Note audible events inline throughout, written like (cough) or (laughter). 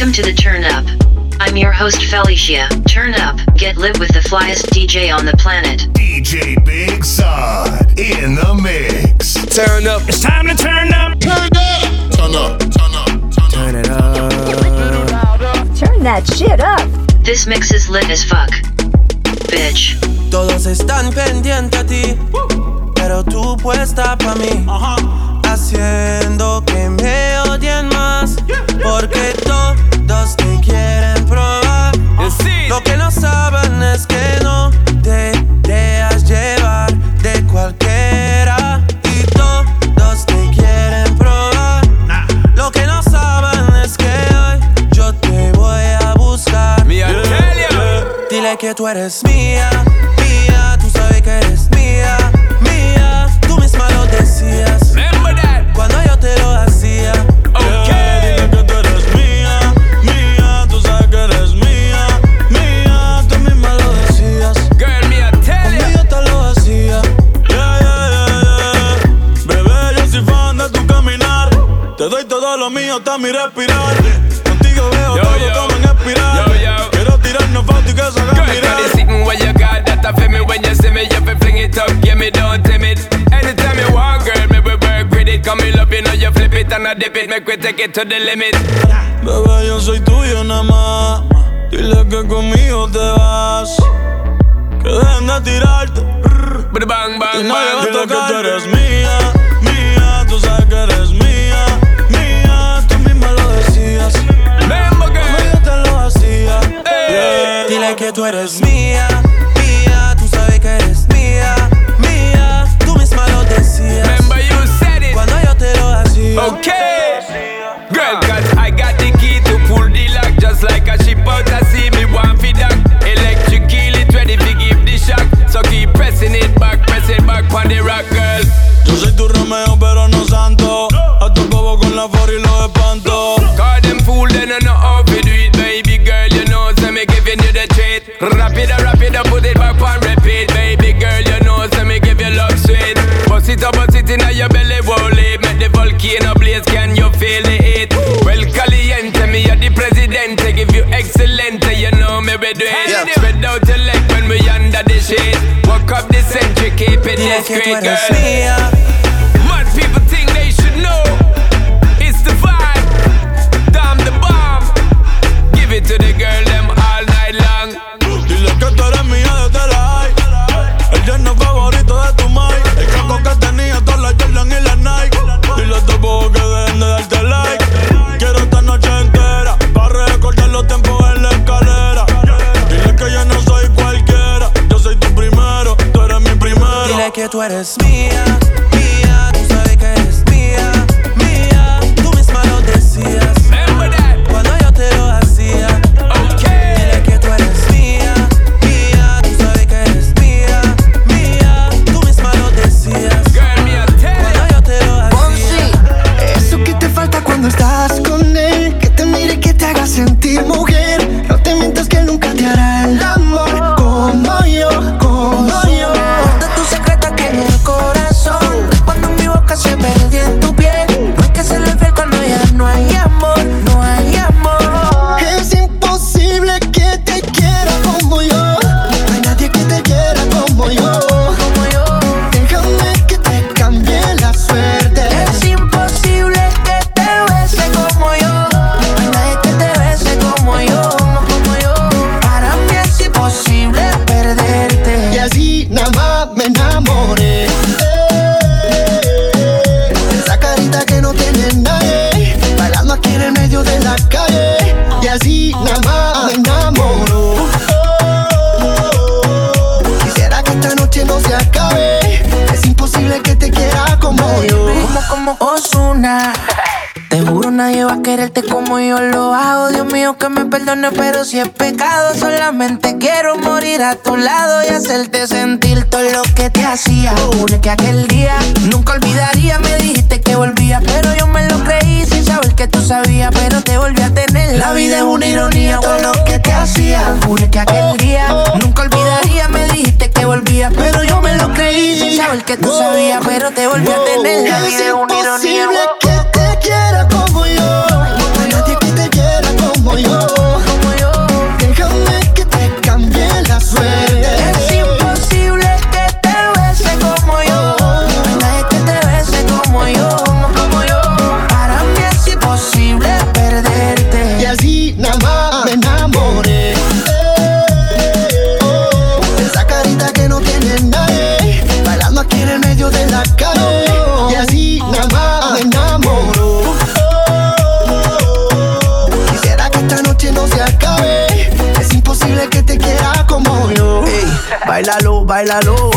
Welcome to the Turn Up. I'm your host Felicia. Turn up, get lit with the flyest DJ on the planet. DJ Big Saad in the mix. Turn up. It's time to turn up. Turn up. Turn up. Turn up. Turn it up. Turn that shit up. This mix is lit as fuck. Bitch. Todos están pendientes a ti, pero tú puesta pa' mí. Uh-huh. Haciendo que me odien más, porque todos te quieren probar. Lo que no saben es que no te dejas llevar de cualquiera. Y todos te quieren probar. Lo que no saben es que hoy yo te voy a buscar. Me, I tell ya. Dile que tú eres mía, mía, tú sabes que eres mía, mía. Tú misma lo decías mío hasta mi respirar. Contigo veo Yo, todo yo. como en espiral. Yo, yo. Quiero tirarnos fotos y que se hagan mirar. got it sitting where you got that I feel me when you see me, you fling it up, give me don't timid. Anytime you want, girl, me we work with it. Come me love you know you flip it and I dip it, make we take it to the limit. Bebé, yo soy tuyo nada más. Dile que conmigo te vas. Que dejen de tirarte. But bang Y bang va a bang. tocar que tú eres mía. Que tú eres mía, mía. Tú sabes que eres mía, mía. Tú misma lo decías. Remember you said it. Cuando yo te lo hacía. Okay. Girl, cause I got the key to pull the lock Just like a ship out at sea, me want fi dock Electric key, it ready to give the shock So keep pressing it back, press it back on the rock, girl Yo soy tu Romeo, pero no santo. A tu bobo con la for y los espanto. Call them fool, they know Rap it up, rap it up, put it back on repeat. Baby girl, you know, so me give you love sweet. Bust it up, bust it in your belly, won't leave Make the volcano blaze, can you feel the heat? Well, caliente, me are the presidente. Give you excellent, you know me we do it. Spread out your leg when we under the shade. Walk up the century, keep it Dile que tú discreet, girl tú eres mía. Si es pecado Solamente quiero morir a tu lado Y hacerte sentir todo lo que te hacía. Juro que aquel día nunca olvidaría Me dijiste que volvía pero yo me lo creí Sin saber que tú sabías pero te volví a tener. La vida es una ironía todo lo que te hacía. Juro que aquel día nunca olvidaría Me dijiste que volvía pero yo me lo creí Sin saber que tú sabías pero te volví a tener. La vida es una ironía bailalo,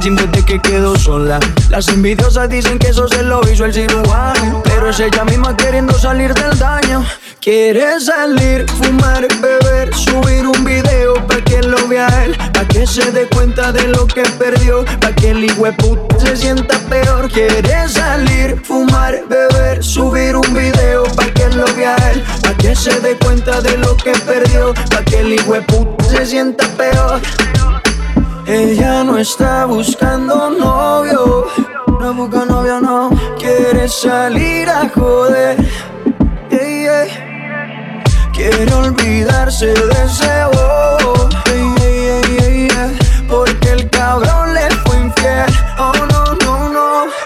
desde que quedó sola. Las envidiosas dicen que eso se lo hizo el cirujano. Pero es ella misma queriendo salir del daño. Quiere salir, fumar, beber, subir un video pa' que lo vea él, pa' que se dé cuenta de lo que perdió, pa' que el puta se sienta peor. Quiere salir, fumar, beber, subir un video pa' que lo vea él, pa' que se dé cuenta de lo que perdió, pa' que el puta se sienta peor. Ella no está buscando novio, no busca novio, no quiere salir a joder. Yeah, yeah. Quiere olvidarse de ese bobo yeah. Porque el cabrón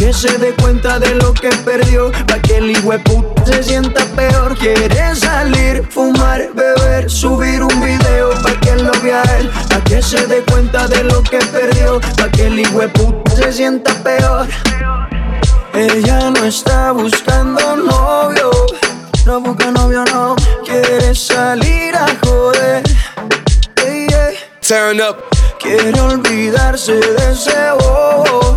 que se dé cuenta de lo que perdió, pa' que el puta se sienta peor. Quiere salir, fumar, beber, subir un video pa' que lo vea él, pa' que se dé cuenta de lo que perdió, pa' que el puta se sienta peor. Ella no está buscando novio, no busca novio, no quiere salir a joder. Yeah. Turn up. Quiere olvidarse de ese bobo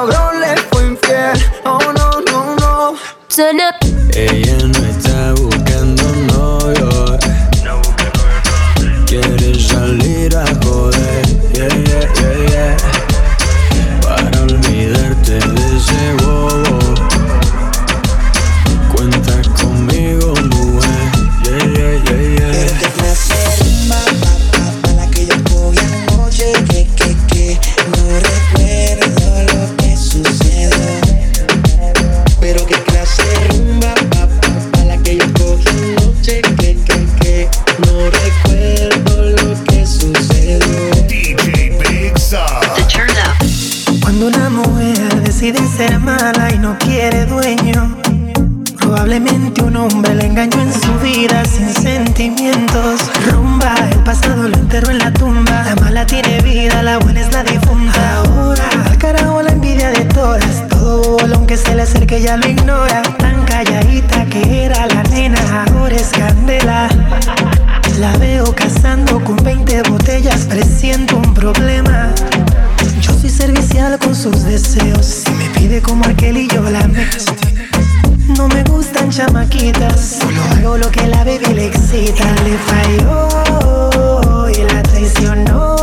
cabrón le fue infiel Oh no, no, no Turn up. Ella no está decide ser mala y no quiere dueño, probablemente un hombre le engañó en su vida sin sentimientos. Rumba, el pasado lo enterró en la tumba. La mala tiene vida, la buena es la difunta. Ahora, al carajo la envidia de todas. Todo bolón que se le acerque ya lo ignora. Tan calladita que era la nena, ahora es candela. La veo cazando con 20 botellas, presiento un problema. Servicial con sus deseos. Si me pide como aquel y yo la mezclo. No me gustan chamaquitas, solo hago lo que la baby le excita. Le falló y la traicionó.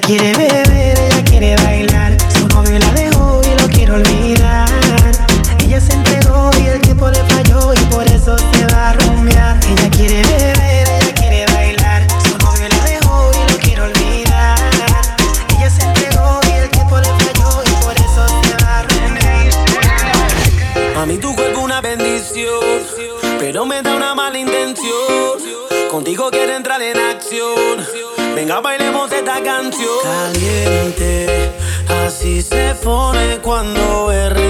Get it Caliente, así se pone cuando berre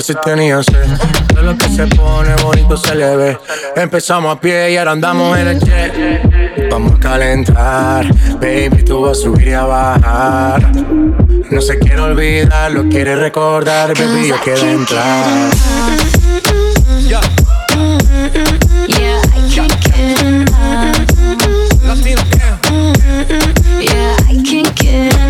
por si tenían sed. De lo que se pone bonito se le ve. Empezamos a pie y ahora andamos en el jet. Vamos a calentar, baby, tú vas a subir y a bajar. No se quiere olvidar, lo quiere recordar, baby, yo quiero entrar. Yeah. I can't get enough. Yeah, I can't get enough.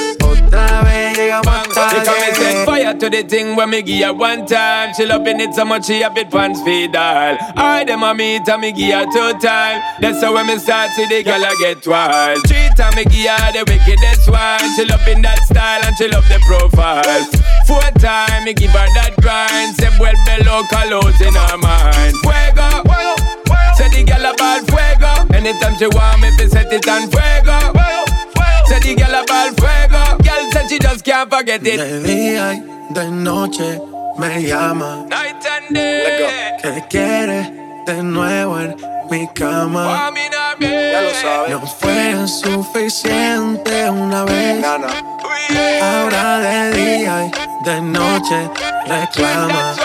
Otra vez llegamos hasta They come and set fire to the thing when me give her one time. She loving it so much she have it pants feed all. I them a meet and me give her two time. That's how when me start see the girl I get wild. Three time me give her the wickedest one. She loving that style and she love the profile. Four time me give her that grind. Say well below colors in her mind. Fuego. Say the girl about fuego. Anytime she want me, fi set it on fuego. Say the girl about fuego. Girl said she just can't forget it. De día y de noche me llama. Night and day. Que quiere de nuevo en mi cama. Ya lo sabes. No fue suficiente una vez. Ahora de día y de noche reclama.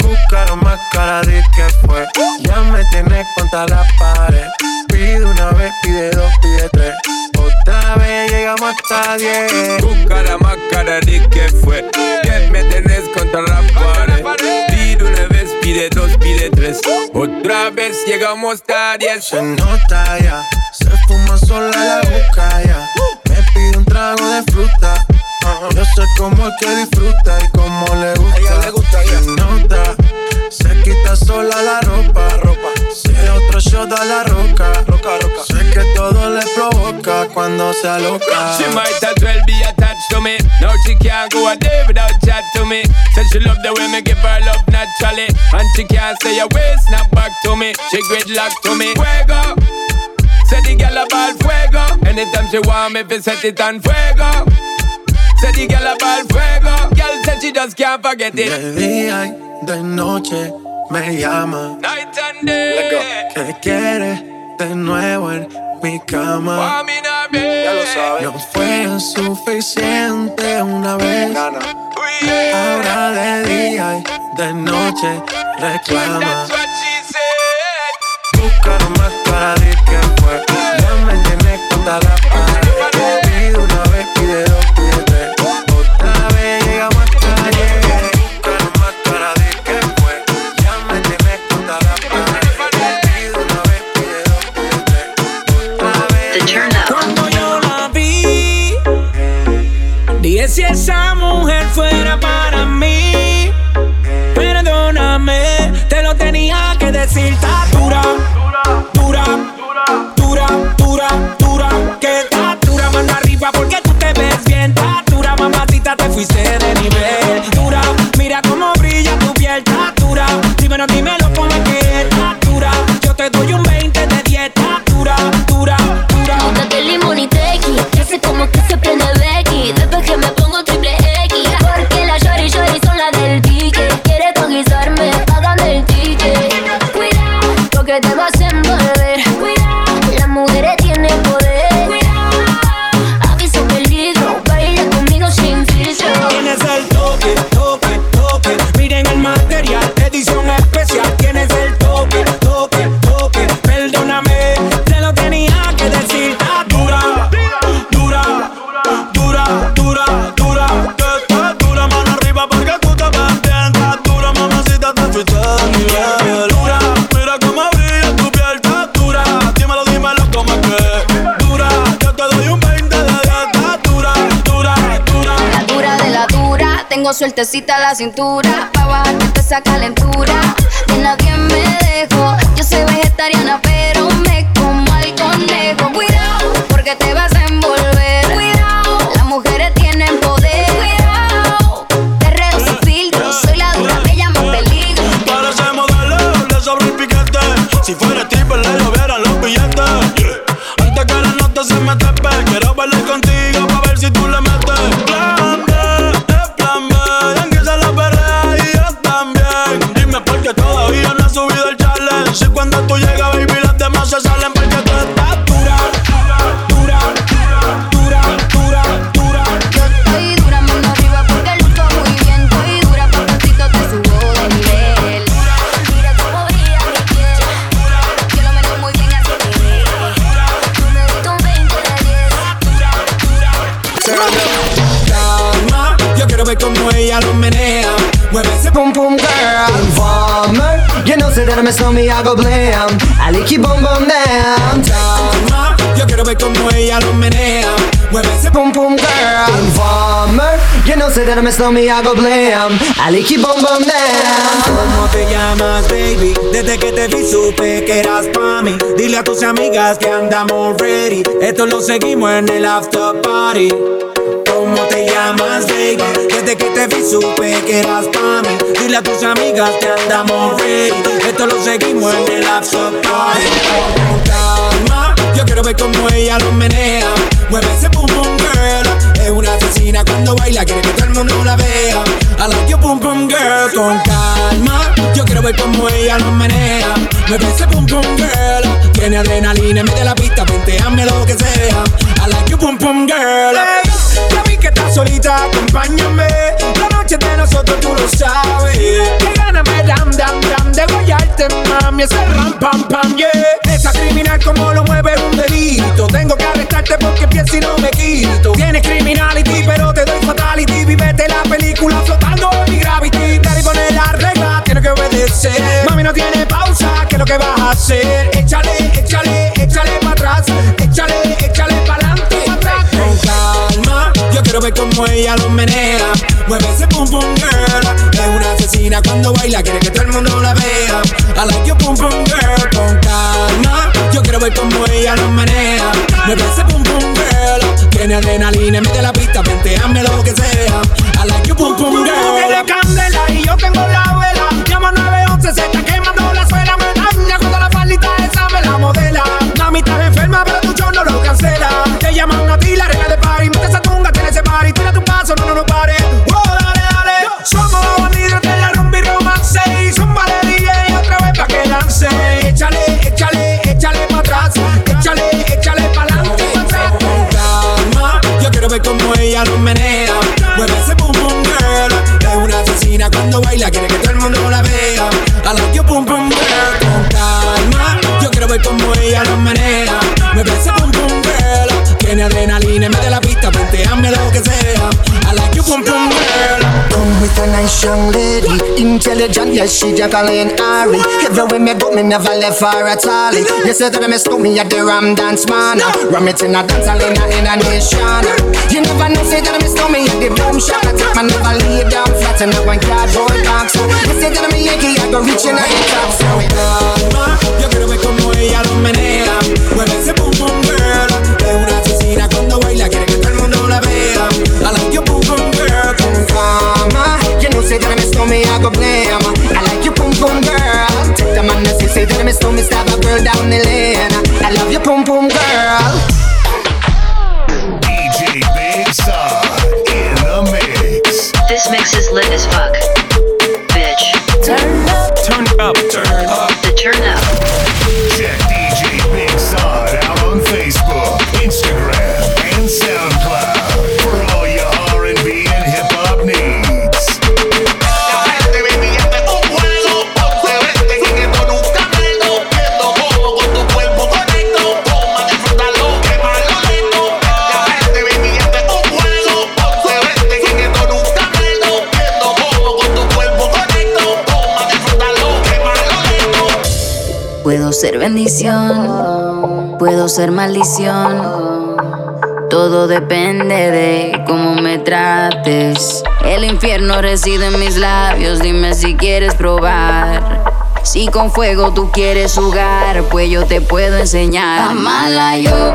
Buscaron más cara de que fue. Ya me tienes contra la pared. Pide una vez, pide dos, pide tres. Otra vez llegamos hasta diez. Buscara más cara de que fue. Que me tenés contra la pared. Pide una vez, pide dos, pide tres. Otra vez llegamos a diez. Se nota ya, se fuma sola la boca ya. Me pide un trago de fruta. Yo sé cómo es que disfruta y cómo le gusta. Se nota, se quita sola la ropa. Si otro shot a la roca. Sé que todo le provoca cuando se aloca. She might as well be attached to me. Now she can't go a day without chat to me. Said she love the way me give her love naturally. And she can't say a way snap back to me. She gridlock to me. Fuego. Say the girl about fuego. Anytime she want me, fi set it on fuego. Say the girl about fuego. Girl said she just can't forget it. De día y de noche me llama. Night and day. Que quiere de nuevo en mi cama. Ya lo sabes. No fue suficiente una vez. Ahora de día y de noche reclama. Buscaron más para sueltecita la cintura. Pum pum girl. Informer, you know say that I miss me, I go blam. I like you boom boom. Calma, yo quiero ver cómo ella lo menea. Mueve ese pum pum girl. Informer, you know say that I miss me, I go blam. I like you boom boom. ¿Cómo te llamas, baby? Desde que te vi supe que eras pa' mí. Dile a tus amigas que andamos ready. Esto lo seguimos en el after party. ¿Cómo te llamas, baby? Desde que te vi supe que eras pa' mí. Dile a tus amigas que andamos ready. Esto lo seguimos en el after party. Calma, yo quiero ver cómo ella lo menea. Mueve ese pum pum girl. Es una asesina cuando baila, quiere que todo el mundo la vea. I like you pum pum girl. Con calma, yo quiero ver cómo ella lo menea. Mueve ese pum pum girl. Tiene adrenalina, mete la pista, penteame lo que sea. I like you pum pum girl. Que estás solita, acompáñame. La noche de nosotros tú lo sabes. Que ganas me dam dam dam de guayarte, mami. Ese ram pam pam, yeah. Esa criminal como lo mueve un delito. Tengo que arrestarte porque pienso y no me quito. Tienes criminality, pero te doy fatality. Vivete la película flotando en mi gravity. Daddy pone la regla, tiene que obedecer. Mami no tiene pausa, ¿qué es lo que vas a hacer? Échale, échale, échale para atrás. Échale, quiero ver cómo ella lo menea. Mueve ese pum pum girl. Es una asesina cuando baila, quiere que todo el mundo la vea. I like you pum pum girl. Con calma, yo quiero ver cómo ella lo menea. Mueve ese pum pum girl. Tiene adrenalina, mete la pista, penteame lo que sea. I like you pum pum girl. Tiene candela y yo tengo la vela. Llama 911, se está Paso, no, no, no pare. Oh, dale, dale. Somos bandidos de la rumba y romance. Y zumba de DJ otra vez pa' que lance. Échale, échale, échale pa' atrás. Échale, échale pa' adelante. Calma, yo quiero ver cómo ella lo menea. Mueve young lady, intelligent, yes, she just Jacqueline Ari. Everywhere me go, me never left her at all. You said that I miss me at the Ram Dance Man. Ram it in a dance hall in a, in a nation. You never know, say that I miss me at the boom shop. I take my never lay down flat in a one cardboard box. You said that I'm a Yankee, I go reaching at the top. So calma, yo quiero ver cómo ella lo menea. Mueve ese pum pum girl. Say that I miss me, I go blame. I like you, pum pum girl. Take the man that say, say that I miss me, stab a girl down the lane. I love you, pum pum girl. DJ Big Saad in the mix. This mix is lit as fuck. Bitch. Turn up. Turn up. Turn puedo ser maldición. Todo depende de cómo me trates. El infierno reside en mis labios, dime si quieres probar. Si con fuego tú quieres jugar, pues yo te puedo enseñar. Amala yo.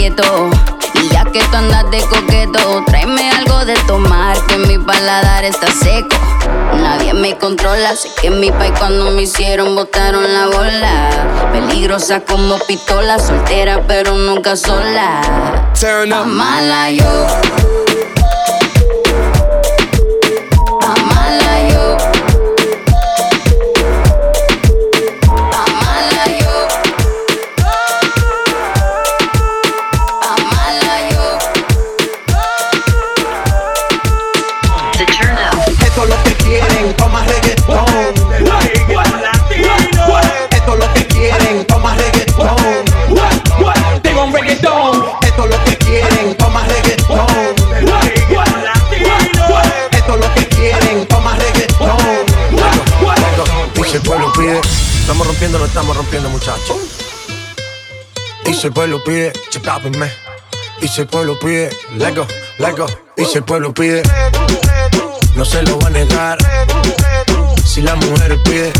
Quieto. Y ya que tú andas de coqueto. Tráeme algo de tomar, que mi paladar está seco. Nadie me controla, sé que en mi país cuando me hicieron botaron la bola. Peligrosa como pistola, soltera pero nunca sola. Turn up. Mala yo. No estamos rompiendo, muchachos. Y si el pueblo pide, checápenme. Y si el pueblo pide, let go, let go. Y si el pueblo pide, no se lo va a negar. Si la mujer pide,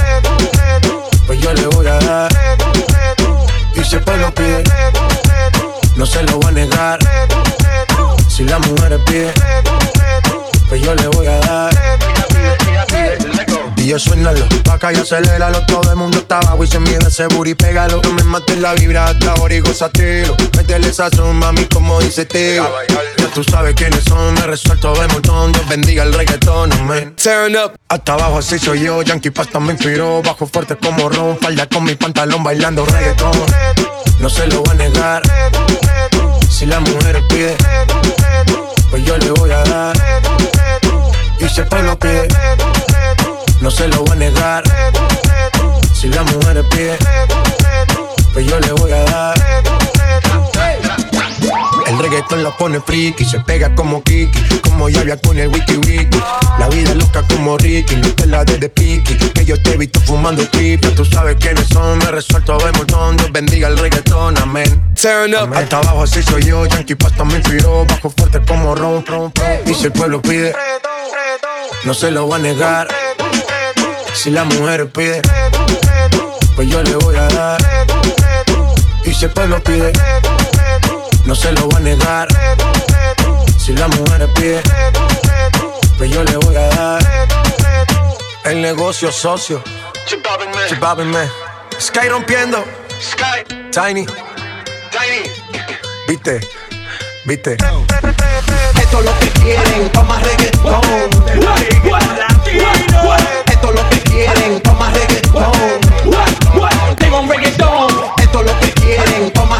pues yo le voy a dar. Y si el pueblo pide, no se lo va a negar. Si la mujer pide, pues yo le voy a dar. Y yo suénalo, pa' acá y aceléralo. Todo el mundo está abajo y se mide ese booty Pégalo, no me mates la vibra hasta ahora y gozatelo Métele sazón, mami, como dice Teo. Ya tú sabes quiénes son, me resuelto de montón. Dios bendiga el reggaetón, amén. Turn up. Hasta abajo así soy yo, Yankee Pasta me inspiró Bajo fuerte como ron, falda con mi pantalón bailando reggaetón. No se lo voy a negar. Si la mujer pide Pues yo le voy a dar. Y el pueblo pide no se lo voy a negar. Si la mujer pide, pues yo le voy a dar. El reggaetón la pone friki, se pega como Kiki, como Yavia con el wiki wiki. La vida loca como Ricky, no te la de piqui, que yo te he visto fumando creepy. Tú sabes quiénes son, me resuelto de montón, Dios bendiga el reggaetón, amén. Turn up. Hasta abajo así soy yo, Yankee Pasta me inspiró, bajo fuerte como ron, ron, ron. Y si el pueblo pide, no se lo voy a negar. Si la mujer pide, pues yo le voy a dar. Y si el pueblo pide, no se lo voy a negar. Si la mujer pide, pues yo le voy a dar. El negocio socio, chipábenme. Sky rompiendo, Sky, Tiny, Tiny. Viste, viste. Esto es lo que quieren, toma reggaetón. Esto es lo que quieren, toma reggaetón. Tengo un reggaetón. Esto es lo que quieren, toma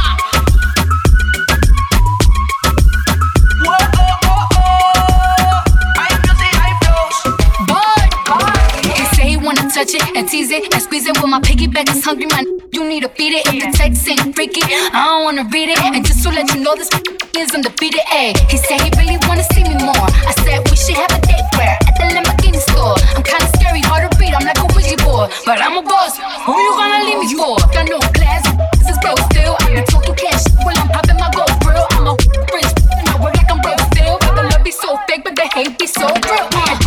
Touch it and tease it and squeeze it. When my piggyback is hungry, man, you need to feed it. If the text ain't freaky, I don't wanna read it. And just to let you know, this is undefeated. Ayy, he said he really wanna see me more. I said we should have a date where at the Lamborghini store. I'm kinda scary, hard to read. I'm like a Ouija board, but I'm a boss. Who you gonna leave me for? Got no class, this is broke still. I be talking cash while I'm popping my gold grill. I'm a rich, and I work like I'm broke still. The love be so fake, but the hate be so real.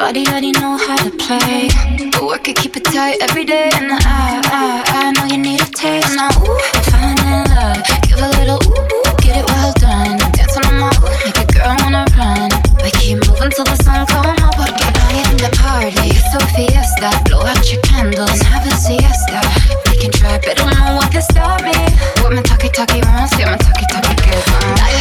Body already know how to play. But work it, keep it tight every day. And I, I, I know you need a taste. Now, ooh, I'm falling in love. Give a little ooh, ooh, get it well done. Dance on my ooh, make a girl wanna run. We keep moving till the sun come up. Porque I am the party. It's a fiesta. Blow out your candles and have a siesta. We can try, but don't know what can stop me. With my talkie talkie, a hacer my talkie talkie good.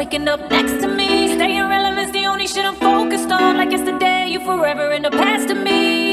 waking up next to me. Staying relevant's the only shit I'm focused on. Like yesterday, you forever in the past to me.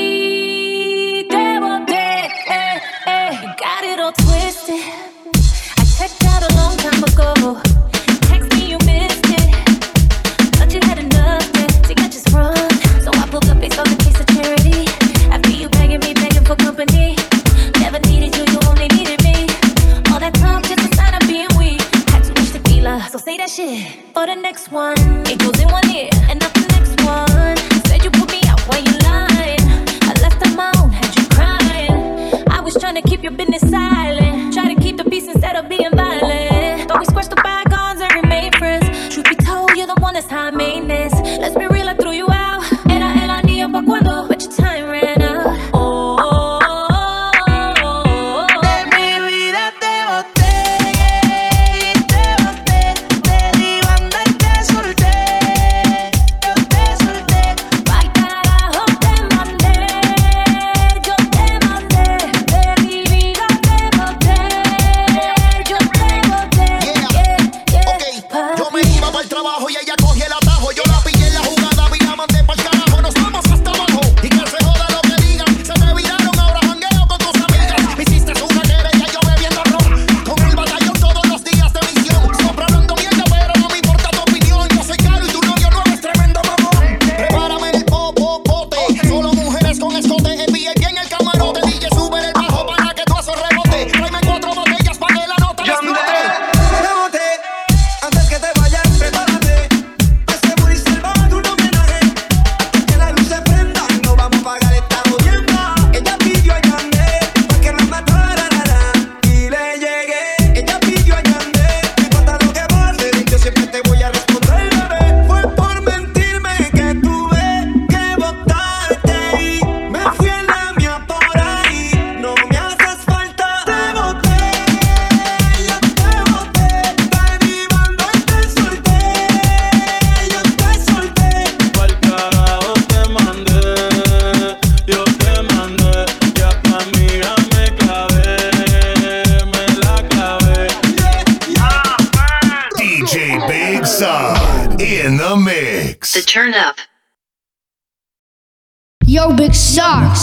Yo, Big Saad.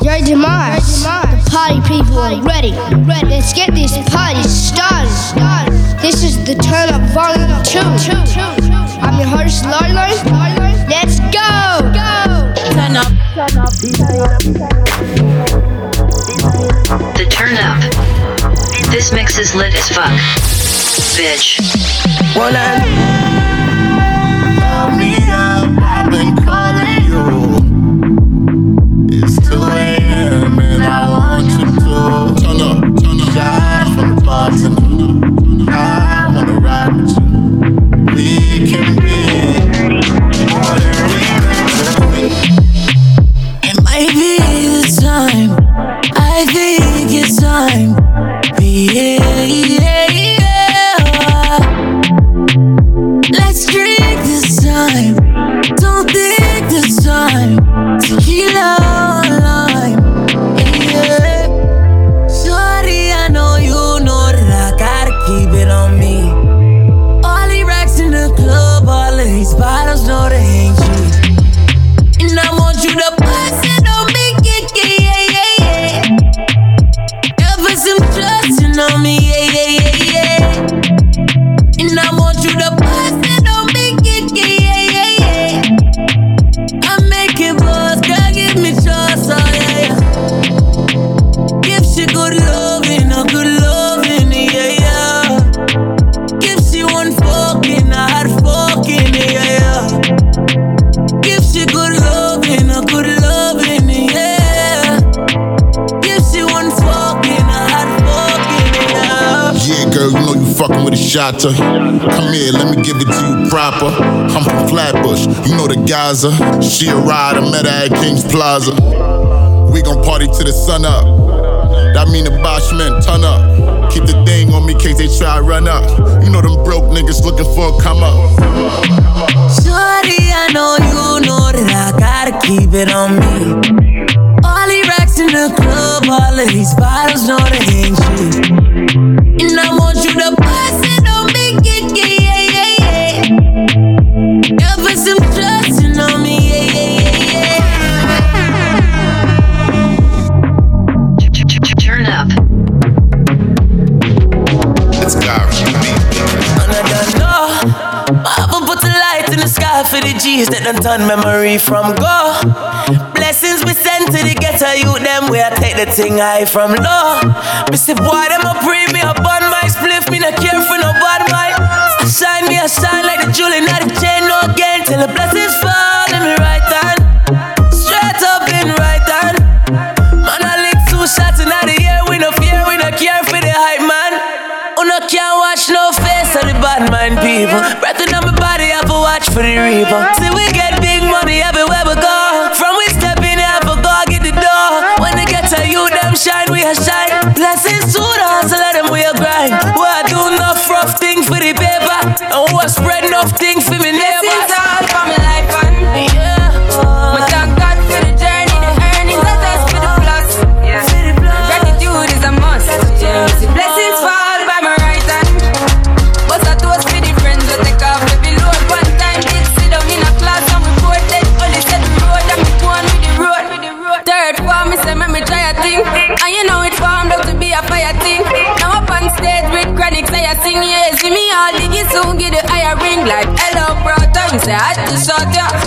Your Demize. The party people are ready. Let's get this party started. This is the turn up volume two. I'm your host, Lolo. Let's go. Turn up. The turn up. This mix is lit as fuck. Bitch. Well, fucking with a. Come here, let me give it to you proper. I'm from Flatbush, you know the Gaza. She a rider, met her at King's Plaza. We gon' party till the sun up. That mean the Bosch men turn up. Keep the thing on me case they try to run up. You know them broke niggas looking for a come up. Shorty, I know you know that I gotta keep it on me. All the racks in the club, all of these bottles know they ain't cheap. Memory from go. Blessings we send to the ghetto youth, them where I take the thing high from low. Me say, boy, them a pray me up on my spliff, me not care for no bad mind. Shine me, a shine like the jewel in the chain, no gain till the blessings fall in me right hand. Straight up in right hand. Man, I lick two shots in the air, we no fear, we no care for the hype man. No can't watch no face of the bad mind people. Breath in my body, I have to watch for the reaper. See, we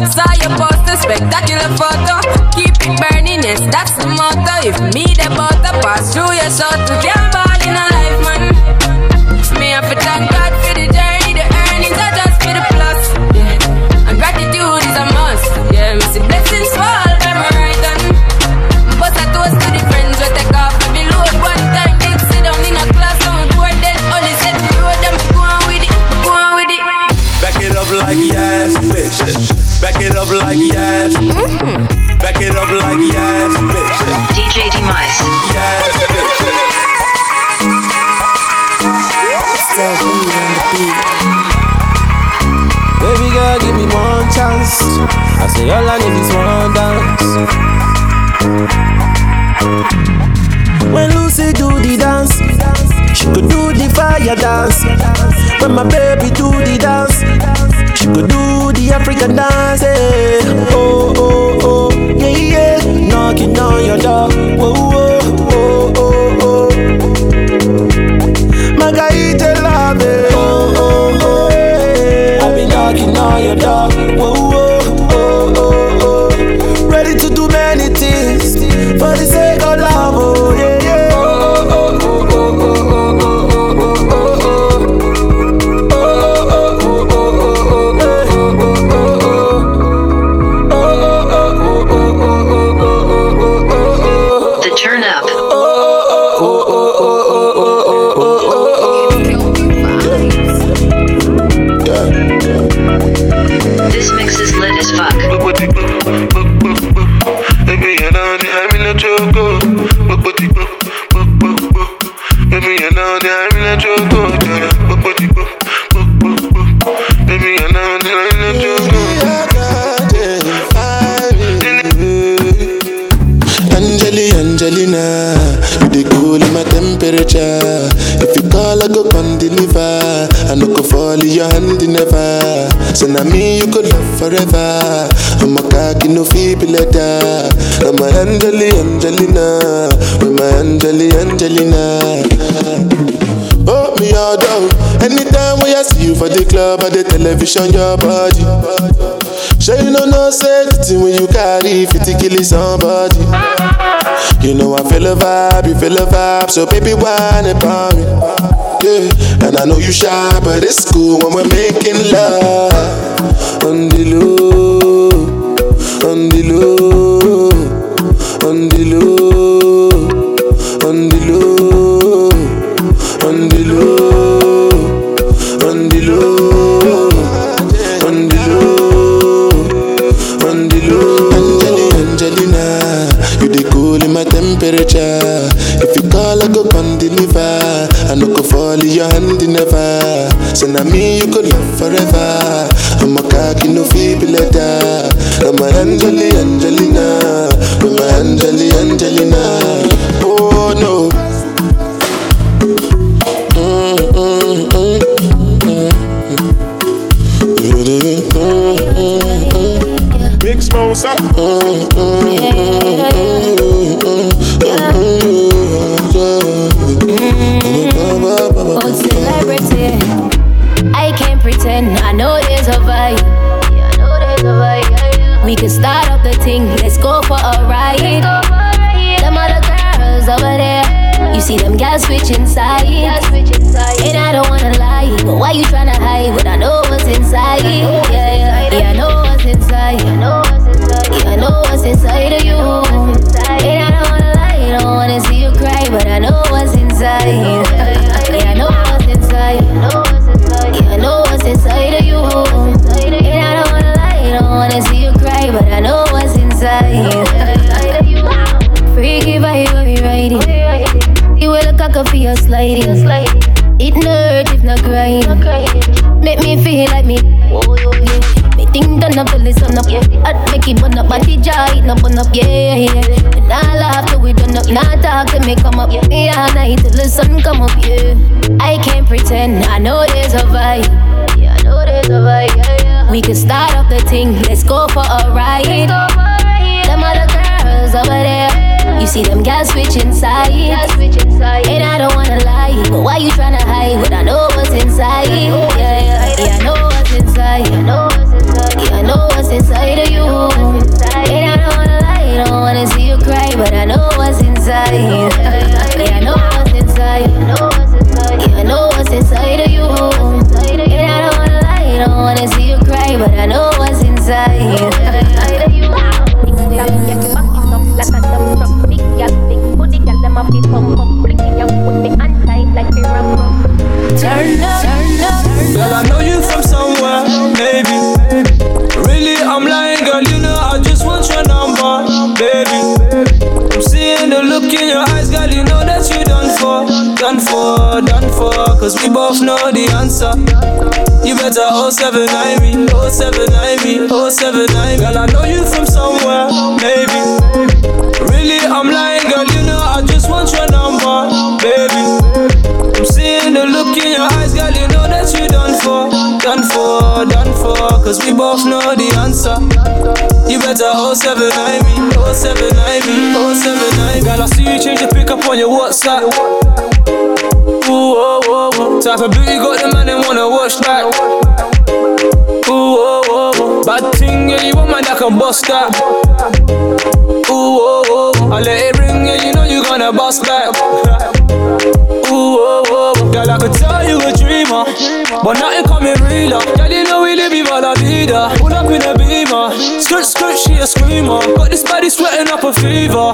Saw your poster, spectacular photo. Keep it burning, yes that's the motto. If me the butter pass through your soul say all I need is one dance. When Lucy do the dance, she could do the fire dance. When my baby do the dance, she could do the African dance it. Oh, oh, oh, yeah, yeah. Knocking on your door. Forever. I'm a cocky no feeble letter. I'm my Angeli, Angelina, with my Angeli, Angelina. Oh, me all down. Anytime when I see you for the club or the television, your body. Sure you know no safety when you carry 50 kill somebody. You know I feel a vibe, you feel a vibe, so baby whine about me. Yeah, and I know you shy, but it's cool when we're making love. On the low, on the low, on the. Angelina, you the cool in my temperature. If you call, I go come deliver. I no go fall in your hand never. So now me you could love forever. you no know, feel better. I'm a Angelina, Angelina, I'm a Angelina, Angelina. Switching sides. And I don't wanna lie. But why you tryna hide? But I know what's inside. Yeah, yeah. Yeah, I know what's inside. Know what's inside. Yeah, I know what's inside of you. And I don't wanna lie. Don't wanna see you cry. But I know what's inside. Yeah, I know what's inside. Yeah, I know what's inside of you. And I don't wanna lie. Don't wanna see you cry. But I know what's inside. Freaky vibe, we riding. You will look like a feel sliding. It no hurt if not crying. Make me feel like me. Yeah. Me think done up the sun up. I'd make it burn up, body jaw it no burn up. Yeah, yeah. And I laugh till we done up. Not talk till me come up. Yeah, night till the sun come up. Yeah. I can't pretend. I know there's a vibe. Yeah, I know there's a vibe. Yeah, yeah. We can start up the thing. Let's go for a ride. Them other girls over there. You see them guys switching sides. And I don't wanna lie. But why you tryna hide? But I know what's inside. Yeah, yeah, yeah. I know what's inside. Yeah, I know what's inside of you. And I don't wanna lie. Don't wanna see you cry. But I know what's inside. Yeah, I know what's inside. Yeah, I know what's inside of you. And I don't wanna lie. Don't wanna see you cry. But I know what's Girl, I know you from somewhere, maybe. Really, I'm lying, girl. You know I just want your number, baby. I'm seeing the look in your eyes, girl. You know that you done for, done for, done for. Cause we both know the answer. You better 079 me, 079 me, 079 Girl, I know you from cause we both know the answer. You better 079 me, 079 me, 079 Girl, I see you change the pick up on your WhatsApp. Ooh, oh, oh, oh. Type of beauty got the man and wanna watch that. Ooh, oh, oh, oh. Bad thing, yeah, you want man that can bust that. Ooh, oh, oh. oh. I let it ring, yeah, you know you gonna bust back. Ooh, oh, oh. Girl, I could tell you a dreamer, but nothing coming realer. Girl, you know vida. Pull up in a beamer, skirt, skirt, she a screamer. Got this body sweating up a fever.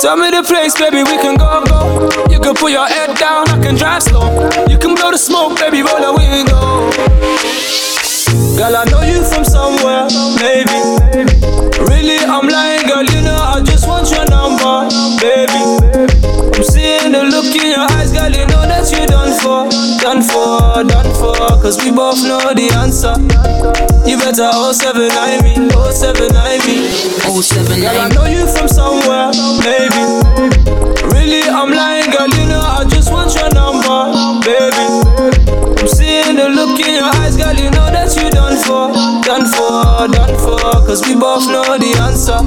Tell me the place, baby, we can go, go. You can put your head down, I can drive slow. You can blow the smoke, baby, roll the window. Girl, I know you from somewhere, maybe. Really, I'm lying, girl, you know I just want your number, baby. I'm seeing the look in your eyes, girl, you know that you're done for, done for, done for. Cause we both know the answer. You better 079 me, 079 me. 079 Girl, I know you from somewhere, maybe. Really, I'm lying, girl, you know I just want your number, baby. The look in your eyes, girl, you know that you done for, done for, done for. Cause we both know the answer.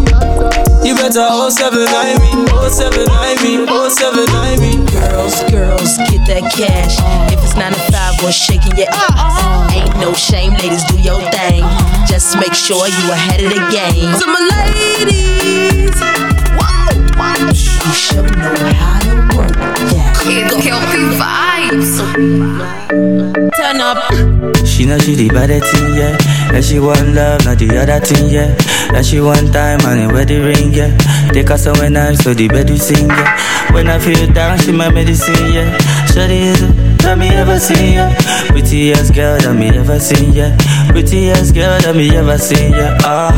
You better 079 me, 079 me, 079 me. Girls, girls, get that cash. If it's 9 to 5 we're shaking your ass. Ain't no shame, ladies, do your thing. Just make sure you ahead of the game. To my ladies, you should know how to work that. Vibes. Turn up. She know she the baddest thing, yeah. And she want love, not the other thing, yeah. And she want time and where the ring, yeah. Take her somewhere nice so the bed we sing, yeah. When I feel down, she my medicine, yeah. Shawty is the that me ever seen, yeah. Prettiest girl that me ever seen, yeah. Prettiest girl that me ever seen, yeah. Ah,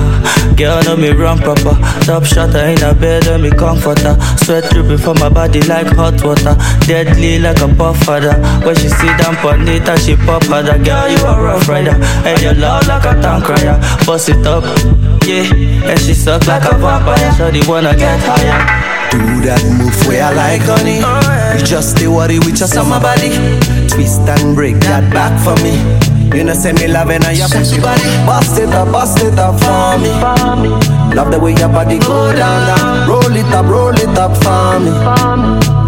girl know me run proper. Top shotter in a bed and me comforter. Sweat dripping from my body like hot water. Deadly like a puff father. When she sit down on it and she pop harder. Girl, you a rough rider. And you loud like a town crier. Bust it up, yeah. And she suck like a vampire. Shawty wanna get higher. Do that move where I like honey. You just stay worry with your summer body. Twist and break that back for me. You know, say me loving and i your pussy body. Bust it up, bust it up for me. Love the way your body go down, down. Roll it up, roll it up for me.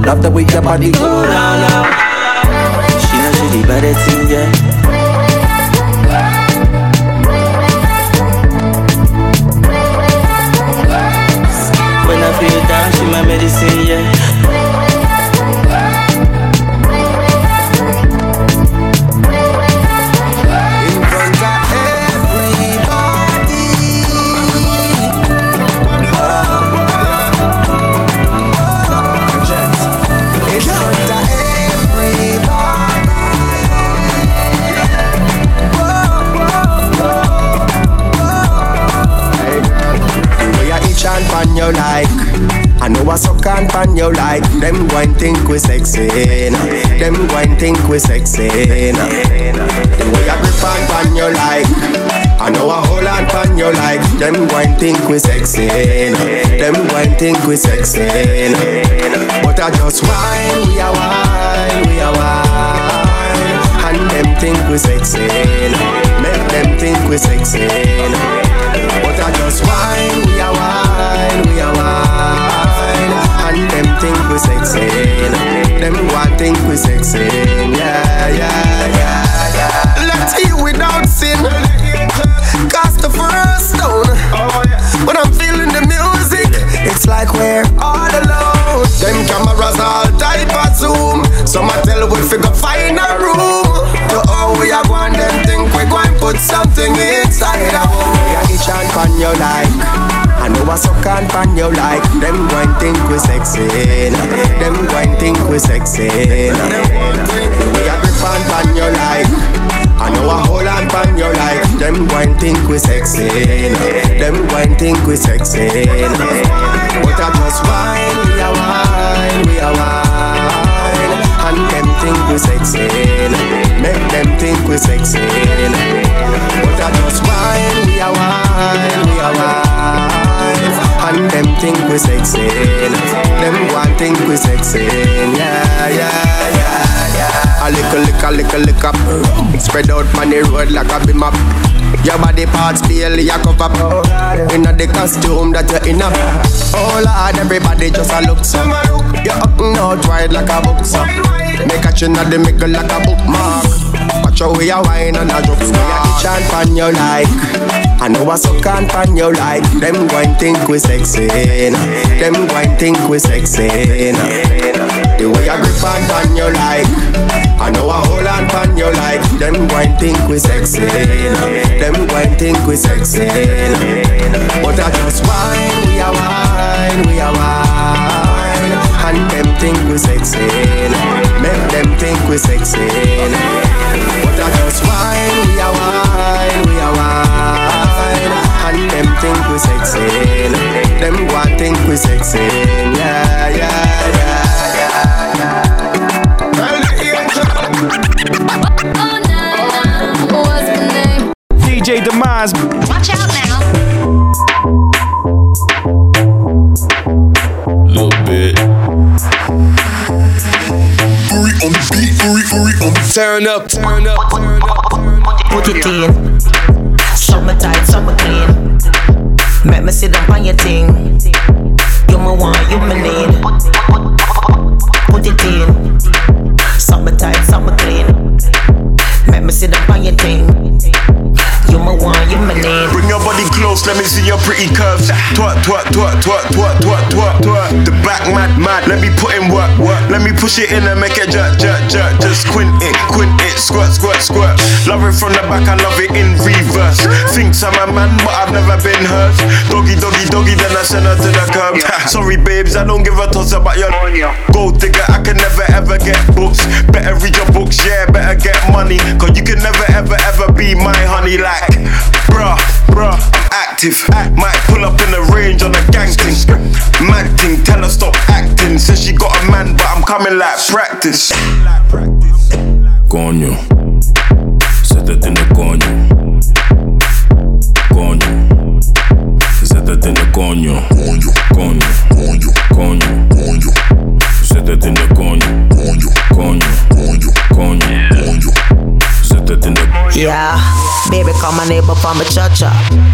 Love the way your body go down, down. She know she the baddest thing, yeah. When I feel down, she my medicine, yeah. I know suck and pan you like Them going think we sexy nah. Them going think we sexy nah. The way I grip and pan you like I know I hold and pan you like Them going think we sexy nah. Them going think we sexy. But I just whine, we are whine, we are whine And them think we sexy. Make them think we sexy. But I just whine, we are whine, we are whine And them think we sexy Them want think we sexy Yeah, yeah, yeah, yeah. Let's heal without sin. Cast the first stone. Oh, yeah. When I'm feeling the music It's like we're all alone. Them cameras all type of zoom. Some I tell we figure find a room. To how we are going them think we going put something inside a home. Yeah, each and pan you like I suck and pan you like Them going think we sexy. Them going think we sexy way I grip and pan you like I know I hold on pan you like Them going think we sexy. Them going think we sexy. But I just whine, we are whine, on the road like a bimmer. Your body parts barely a cover Inna the costume that you're in a Oh Lord, everybody just a look so. You're up and out wide like a boxer Make a chin at the middle like a bookmark. Watch how we a wine and a drop Me a the chant pan you like. I know I suck on pan you like. Them going think we sexy. Them going think we sexy. The way I grip on pan you like I know I hold on pan you like Them going think we sexy. Them going think we sexy. But I just wine, we a wine, we a wine And them think we sexy. Make them think we sexy. But I just wine, we a wine, we a wine And them think we sexy. Them want think we sexy yeah, yeah, DJ Demize. Watch out now. Little bit. Uri on the beat, Uri, Uri on the Turn up, turn up, turn up, turn up. Put it in. Summer tight, summer clean. Make me sit down on your thing. You my want, you my need. Put it in. Summer tight, summer clean. Make me sit down on your thing. You my want, you my need. Bring your body close, let me see your pretty curves. Twerk, twerk, twerk, twerk, twerk, twerk, twerk, twerk. The back mad, mad. Let me put in work, work. Let me push it in and make it jerk, jerk, jerk. Just quint it, quint it, squirt, squirt, squirt. Love it from the back, I love it in reverse. Thinks I'm a man, but I've never been hurt. Doggy, doggy, doggy, then I send her to the curb. Sorry, babes, I don't give a toss about your gold digger. I can never ever get books. Better read your books, yeah, better get money. Cause you can never ever ever be my honey. Like, bruh, bruh, I'm active. Might pull up in the range on a gang thing. Mad thing, tell her stop acting. Says she got a man, but I'm coming like practice. Coño, se te tiene coño. Coño, se te tiene coño. Coño, coño, coño, coño, coño. Se te tiene coño. Coño, coño, coño, coño, Yeah, baby, call my neighbor from a cha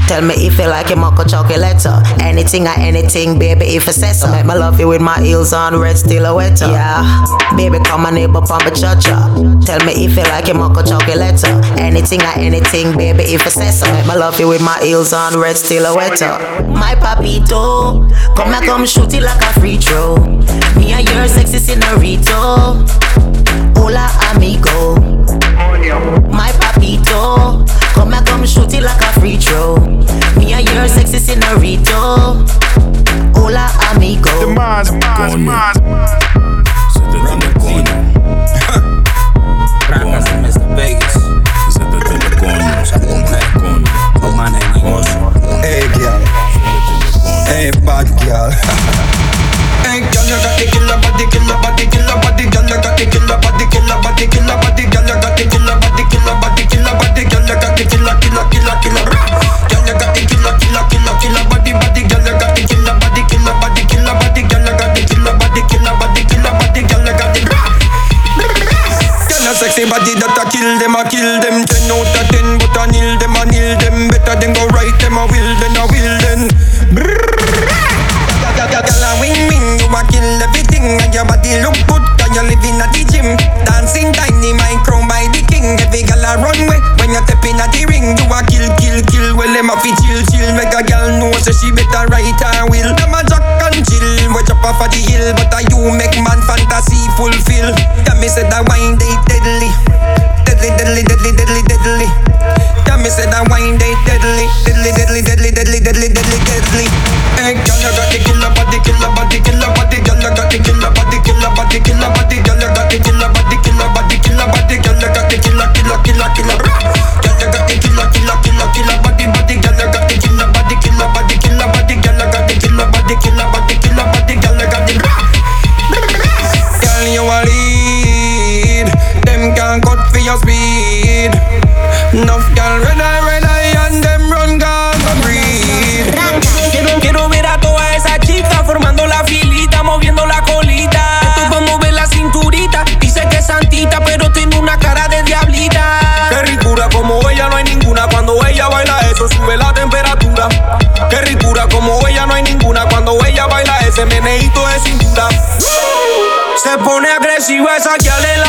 Tell me if you like your mocha chocolate. Anything or anything, baby, if it's says so. Make me love you with my heels on, red stiletto. Yeah, baby, call my neighbor from a cha Tell me if you like your mocha chocolate. Anything or anything, baby, if it's says so. Make me love you with my heels on, red stiletto. My papito, come here, come shoot it like a free throw. Me and your sexy senorito. Hola, amigo. My papito, come and come shoot it like a free throw. Me and your sexy senorito. Hola, amigo. Se te tiene coño. Racas in Mr. Vegas. Se te tiene coño. Coño. Oh, my name is Hey, girl. Hey, bad girl. (laughs) sexy body that a kill them, a kill them. Your body look good, cause you live in a the gym. Dancing tiny, mind crowned by the king. Every girl a run way when you step in a the ring. You a kill, kill, kill. Well, them a fi chill, chill. Make a girl know so she better right her will. Them a jack and chill, we jump off of the hill, but a you make man fantasy fulfill. Yeah, me say that wine they si ves esa girl en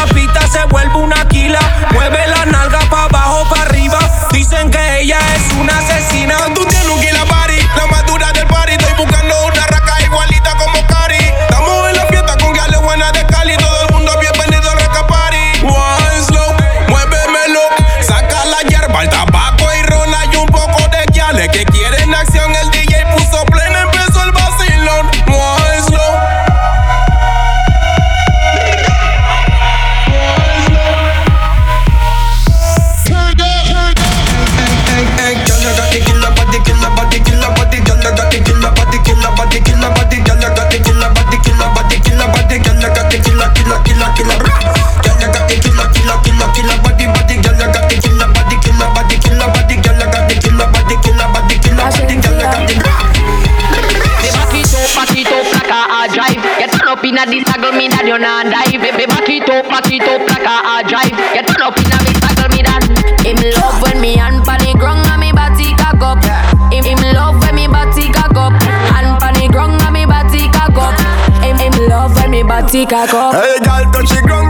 you not dive. Me back it up, back it up like a hard drive. Get turn up inna this saddle, me that. Him love when me hand pan the ground and me body cock up. Him, him love when me body cock up. Hand pan the ground and me body cock up. Him, him love when me body cock up. Hey, girl, touch the ground,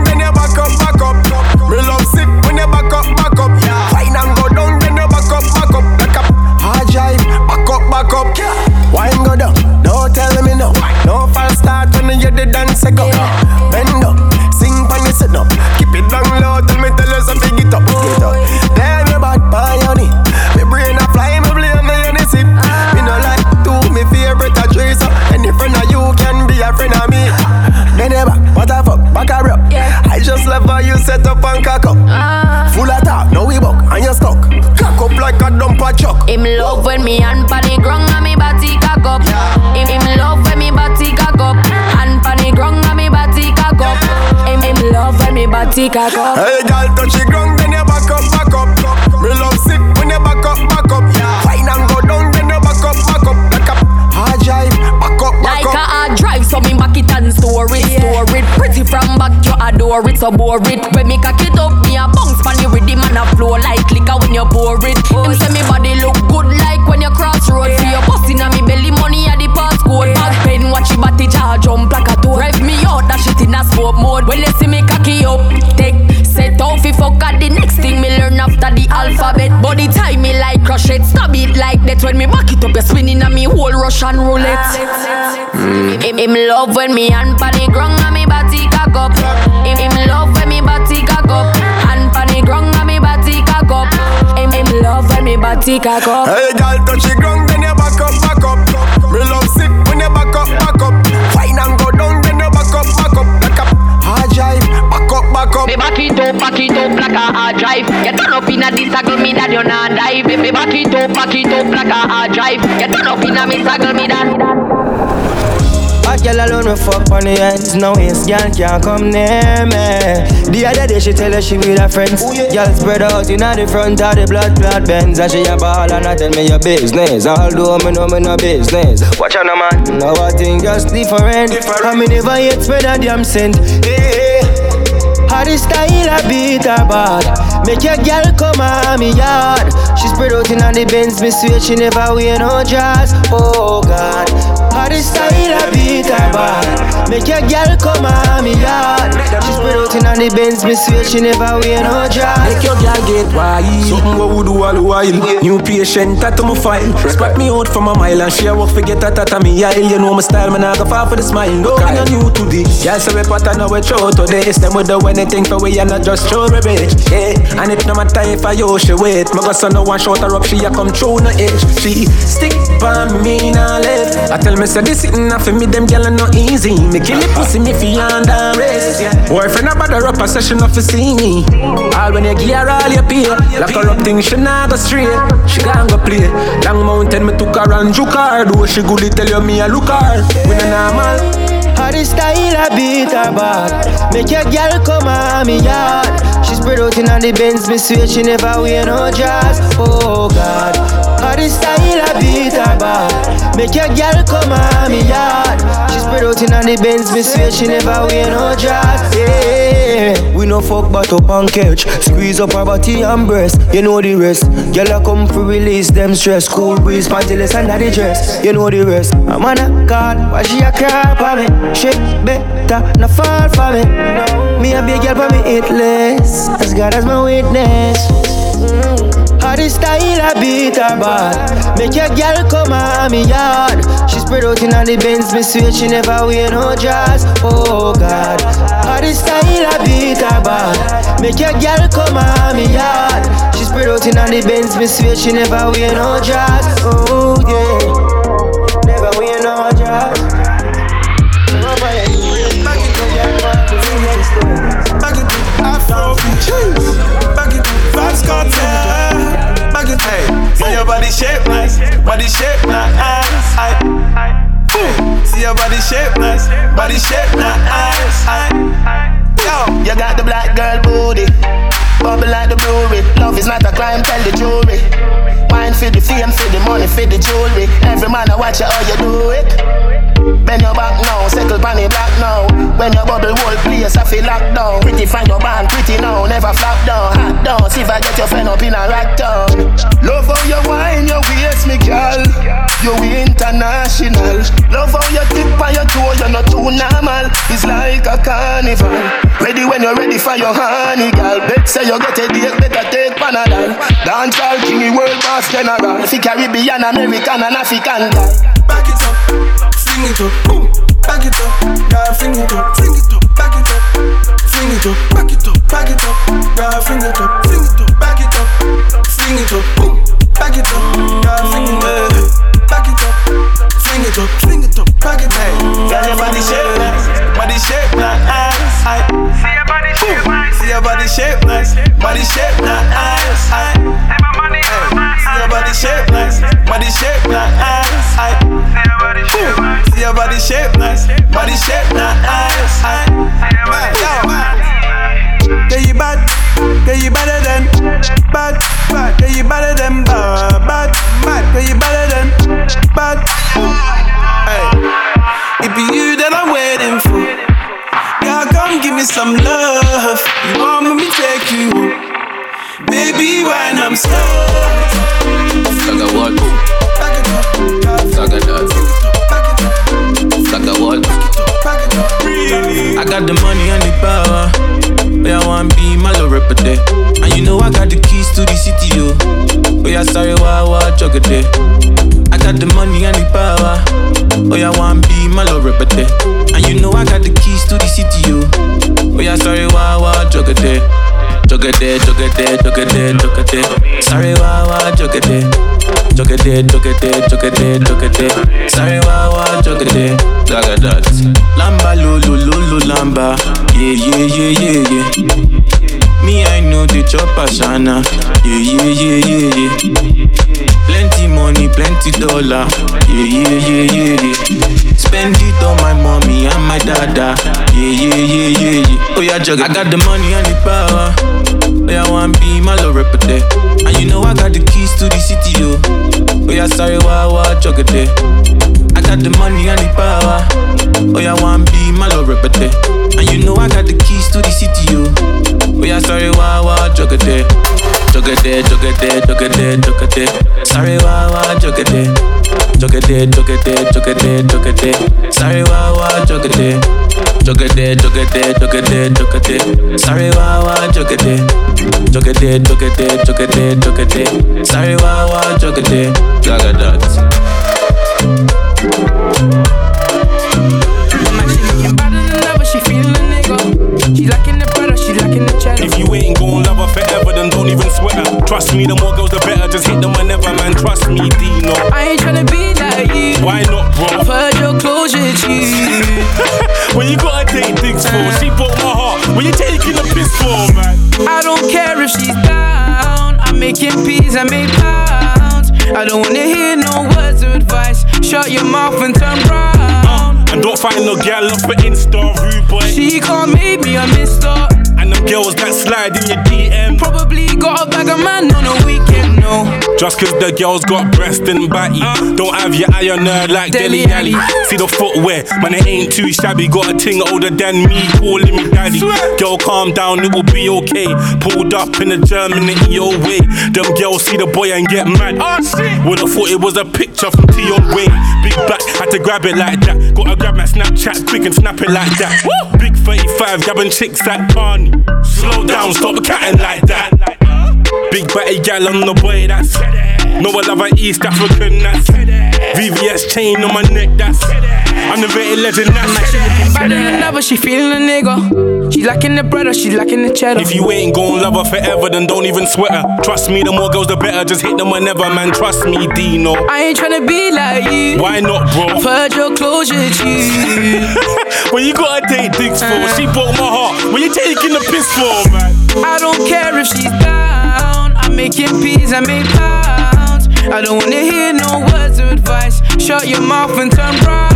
me hand pan the ground and me body cock up. Him, him love when me body cock up. Hand pan the ground and me body cock up. Him, him love when me body cock up. Hey, girl, touch the ground, then you back up, back up. Me love sick when you back up, back up. Fine and go down, then you back up, back up. Back up, hard drive, back up, back Like up. a hard drive, so me back it and store it, store it. Pretty from back, you adore it, so bore it. When me cock it up, me a bounce pan you rhythm and a flow like liquor when you pour it. Him say me body look good shit in a sport mode. When you see me cocky up, take set off fi fuck at the next thing me learn after the alphabet. Body tie me like crochet, stab it like that. When me back it up, you spinning on me whole Russian roulette. Him, him love when me hand pan the ground and me body cock up. Him, him love when me body cock up. Hand pan the ground and me body cock up. Him, him love when me body cock up. Hey, girl, touch the ground, it up, back it up like a hard drive. You turn up inna this saddle, me that you not dive. Me back it up, back it up like a hard drive. You turn up inna me saddle, me that. Hot girl alone me fuck on the ends. No waste girl can't come near me. The other day she tell her she with her friends. Oh, girl spread out inna the front of the blood clot Benz And she a ball and I tell me your business. Although me know me no business. Watch out no man. Now I think just different. I me never yet spread a damn cent hey. How the style a beat her bad. Make your girl come on me yard. She spread out in on the Benz Me swear she never wear no dress Oh God How the style a beat her bad Make your girl come on me yard She spread out in on the Benz Me swear she never wear no dress Make your girl get wild. Something what we do all the while. New patient, tattoo my file. Spot me out from a mile And she a walk forget that that me. Aisle You know my style, man I go far for the smile. No, I'm not new to this. Girl say we pattern now we throw to this. Them we do anything for we and not just show me bitch. Yeah, and it no matter if I yo she wait. My got son no one shot her up She a come through no edge She stick by me now left. I tell me say this sitting off for me Them girl no easy. Me kill the pussy me fi under rest Boyfriend a bother up a session off to see me. All when you her all you pay Like up thing she not go straight. She can't go play Long mountain me took her and juke her. Do she good tell you me a look her. We no normal The style a beat her bad Make your girl come on me yard. She spread out in on the Benz Me swear she never wear no dress Oh God. The style a beat her bad Make your girl come on me yard. She spread out in on the Benz Me swear she never wear no dress Yeah Yeah, we no fuck but up and catch. Squeeze up our body and breast. You know the rest. Girl, I come for release them stress. Cool breeze, pantyless under the dress. You know the rest. I'm on a call, why she a cry for me? She better not fall for me. Me a big girl for me hitless. As God as my witness. Mm. How the style I beat her bad. Make your girl come on me yard. She spread out in the Benz Me swear she never wear no dress Oh God. How the style I beat her bad. Make your girl come on me yard. She spread out in the Benz Me swear she never wear no dress Oh yeah body shape nice, body shape nice. Aye. See your body shape nice, body shape nice. Aye. Yo, you got the black girl booty, bubble like the brewery. Love is not a crime, tell the jury. Wine for the fame, for the money, for the jewelry. Every man I watch you how you do it. Bend your back now, settle pan the black now. When your bubble whole place, I feel locked down. Pretty find your band, pretty now, never flop down. Hot down, see if I get your friend up in a rack down. Love how you wine, your waist, me girl. You international. Love how you tip on your toe, you're not too normal. It's like a carnival. Ready when you're ready for your honey, girl. Bet say you get a date, better take Panadol. Dance all king, world boss general. Fi Caribbean, American, and African guy. Back it up fling it up, boom, back it up, girl, fling it up, fling it up, back it up, fling it up, back it up, back it up, girl, fling it up, fling it up, back it up, fling it up, boom, back it up, girl, Jugger there, jugger there, jugger there, jugger there. Sorry, why, why, jugger there. Jugger that. Lamba, lo, lo, lo, lo, lamba. Yeah, yeah, yeah, yeah, yeah. Me, I know the chopper, Shana. Yeah, yeah, yeah, yeah, yeah. Plenty money, plenty dollar. Yeah, yeah, yeah, yeah, yeah. Spend it on my mommy and my dada. Yeah, yeah, yeah, yeah, yeah. Oh yeah, jugger. I got the money and the power. Oh yeah, want be my rapper there. And you know I got the keys to the city, yo. Oh yeah, sorry, why, why, jugger there. I got the money and the power. Oh yeah, want be my rapper there. And you know I got the keys to the city, yo. Oh yeah, sorry, why, why, there. Jugger there, jugger there, jugger there, jugger there. Sorry, why, why, jugger there. Jugger there, jugger there, jugger there, jugger there. Sorry, why, why, jugger there. Jugger there, jugger there, jugger there, jugger there. Sorry, why, why, jugger there. Jugger there, jugger there, jugger there, jugger there. Sorry, why, why, jugger there. Jugger that. If you ain't gon' love her forever, Trust me, the more girls, the better. Just hit them whenever, man. Trust me, Deno. I ain't tryna be like you. Why not, bro? I've heard your closure, G. (laughs) when you gotta take things for, she broke my heart. When you taking a piss for, man. I don't care if she's down. I'm making peas, I make pounds. I don't wanna hear no words of advice. Shut your mouth and turn round. Uh, and don't find no gal up for Insta, rude boy. She can't make me a mister. And them girls that slide in your DM. Probably got a bag of man on a weekend, no. Just cause the girls got breast and batty. Uh. Don't have your eye on her like Dele Alli. See the footwear, man, it ain't too shabby. Got a ting older than me, calling me daddy. Girl, calm down, it will be okay. Pulled up in the German in your way. Them girls see the boy and get mad. Oh, Would've thought it was a picture from Tion Wayne. Big back, had to grab it like that. Gotta grab my Snapchat quick and snap it like that. Big 35, grabbing chicks at Barney. Slow down, stop catting like that. Big batty gal on the boy, that's No, I love a East African, that's VVS chain on my neck, that's I'm the very legend, that's Better than ever, she feeling a nigga. She lacking the bread or she lacking the cheddar. If you ain't gon' love her forever, then don't even sweat her. Trust me, the more girls, the better. Just hit them whenever, man. Trust me, Deno. I ain't tryna be like you. Why not, bro? I've heard your closure, G. (laughs) when you gotta take dicks for, uh. she broke my heart. When you taking the piss for, man? I don't care if she's down. I'm making peas, I make pounds. I don't wanna hear no words of advice. Shut your mouth and turn round.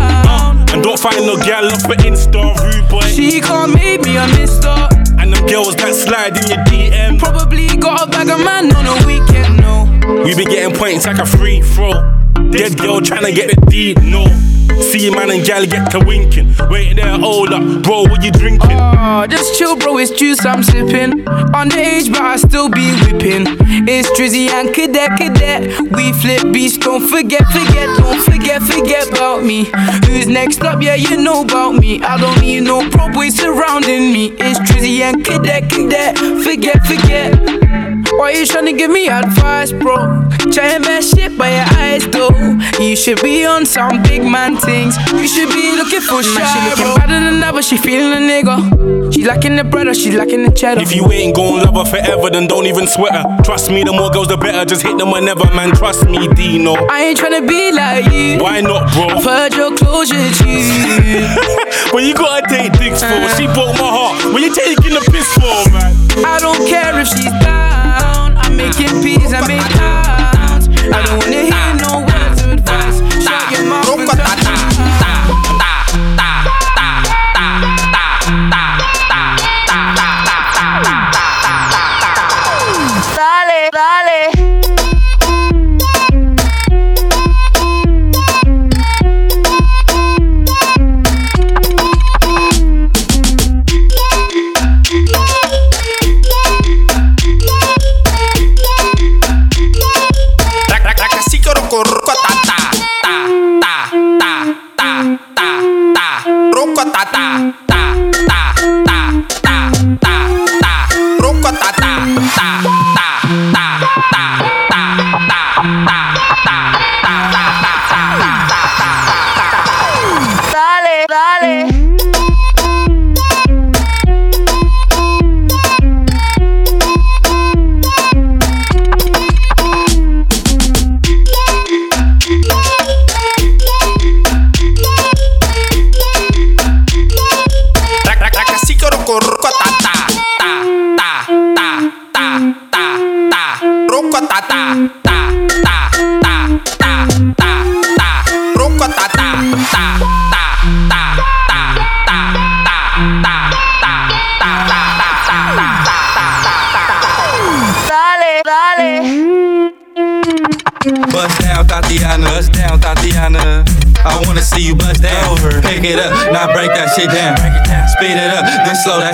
And don't find no gal off for Insta, rude boy. She can't make me a mister. And them girls that slide in your DM. Probably got a bag of man on a weekend, no. We be getting points like a free throw. Dead girl tryna get the D, no. See man and gal get to winking. Wait there, hold up, bro, what you drinking? Oh, just chill, bro. It's juice I'm sipping. Underage, but I still be whipping. It's Drizzy and Cadet, Cadet. We flip beats, don't forget, forget, don't forget, forget about me. Who's next up? Yeah, you know about me. I don't need no pro boys surrounding me. It's Drizzy and Cadet, Cadet. Forget, forget. Why you tryna give me advice, bro? Trying bad shit by your eyes, though. You should be on some big man things. You should be looking for shit. She looking better than ever. She feeling a nigga. She lacking the bread or she lacking the cheddar. If you ain't gon' love her forever, then don't even sweat her. Trust me, the more girls, the better. Just hit them whenever, man. Trust me, Deno. I ain't tryna be like you. Why not, bro? I've heard your closure, G. (laughs) when you gotta take dicks for, she uh. broke my heart. When you taking the piss for, man? I don't care if she's down. I'm making peace, I make pounds. I don't wanna hear no words of advice. Shut your mouth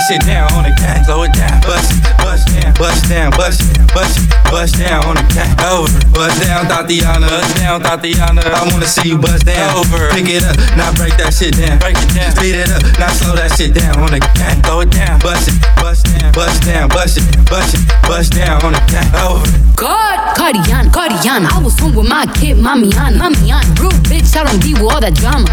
shit down on the gang. Slow it down. Bust, it, bust down, bust down, bust, it, bust, it, bust down on the gang. Over. Bust down, Thotiana. Bust down, Thotiana. I wanna see you bust down. Over. Pick it up, now break that shit down. Break it down. Speed it up, now slow that shit down on the gang. Slow it down. Bust it, bust down, bust down, bust it, bust it, bust down on the gang. Over. God, Cardian, Cardian. I was home with my kid, Mamiana, Mamiana. Rude bitch, I don't deal with all that drama.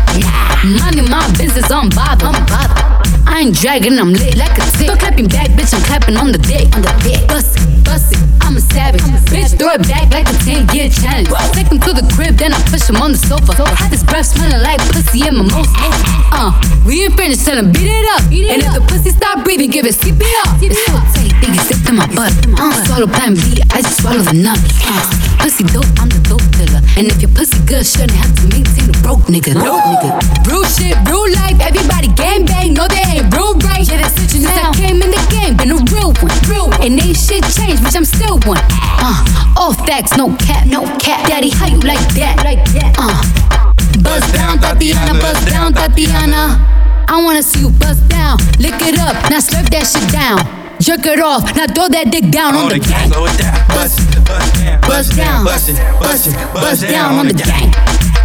Minding my business, I'm bothered, I'm bothered. I ain't dragging, I'm lit like a tick. Stop clapping back, bitch, I'm clapping on the dick, on the dick. Bust it, bust it, I'm a savage. bitch, throw it back like a 10 year challenge. Take him to the crib, then I push him on the sofa. Had this breath smelling like pussy in my mouth. Uh, we ain't finished, tell him beat it up. and if the pussy stop breathing, give it CPR. It's so tight, think it's stick to my butt. Uh, swallow plan B, I just swallow the nut. Uh, pussy dope, I'm the dope dealer. And if your pussy good, shouldn't have to maintain a broke nigga. No nigga. Real shit, real life, everybody gang bang. No, they ain't real right. Yeah, that's it now. I came in the game, been a real one. Real one. And ain't shit changed, bitch, I'm still one. Uh, all facts, no cap, no cap. Daddy, how you like that? Like that. Uh, buzz down, Thotiana, buzz down, Thotiana. I wanna see you bust down, lick it up, now slurp that shit down. Jerk it off, now throw that dick down on, the gang. Slow it down. Bust, bust down. Bust down, Bust it, bust it, bust down on the gang.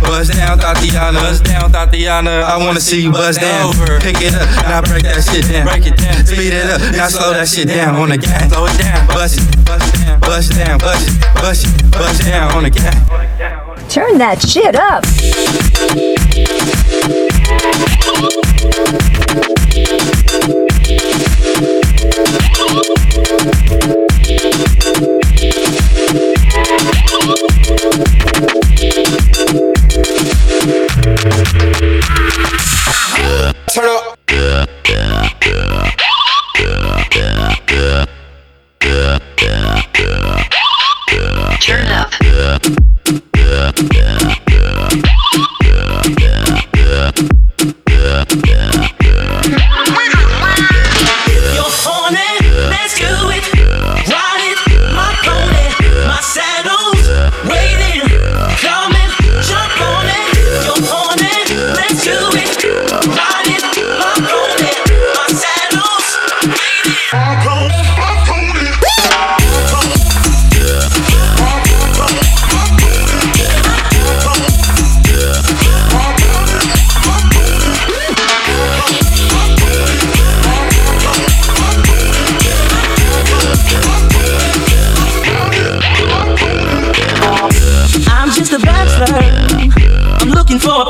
Bust down, Thotiana. Bust down, Thotiana. I wanna see you bust down. Pick it up, now break that shit down. Break it down. Speed it up, now slow that shit down on the gang. Slow it down. Bust it, bust down, bust down, bust it, bust it, bust down on the gang. Turn that shit up. Turn up. Turn up. I'm looking for a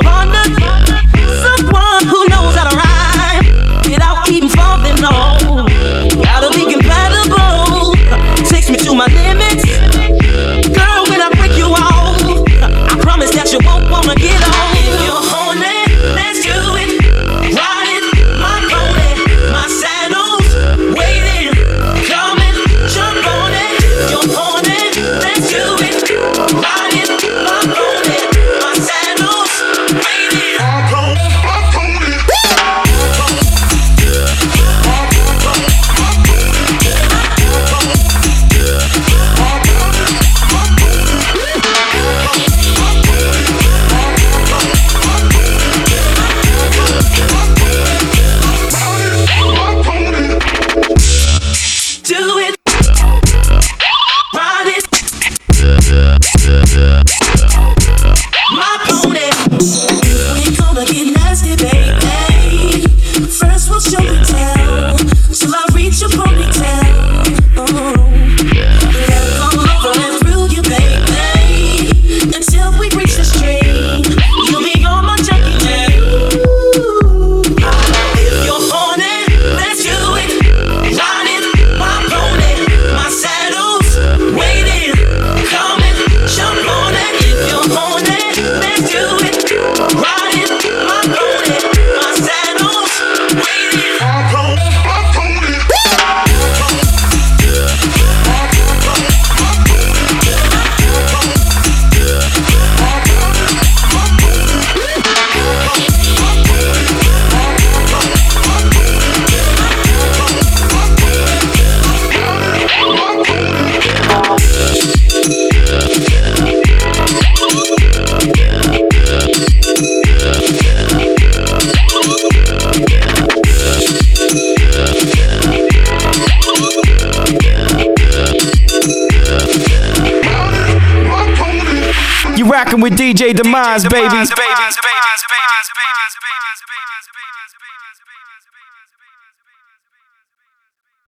baby.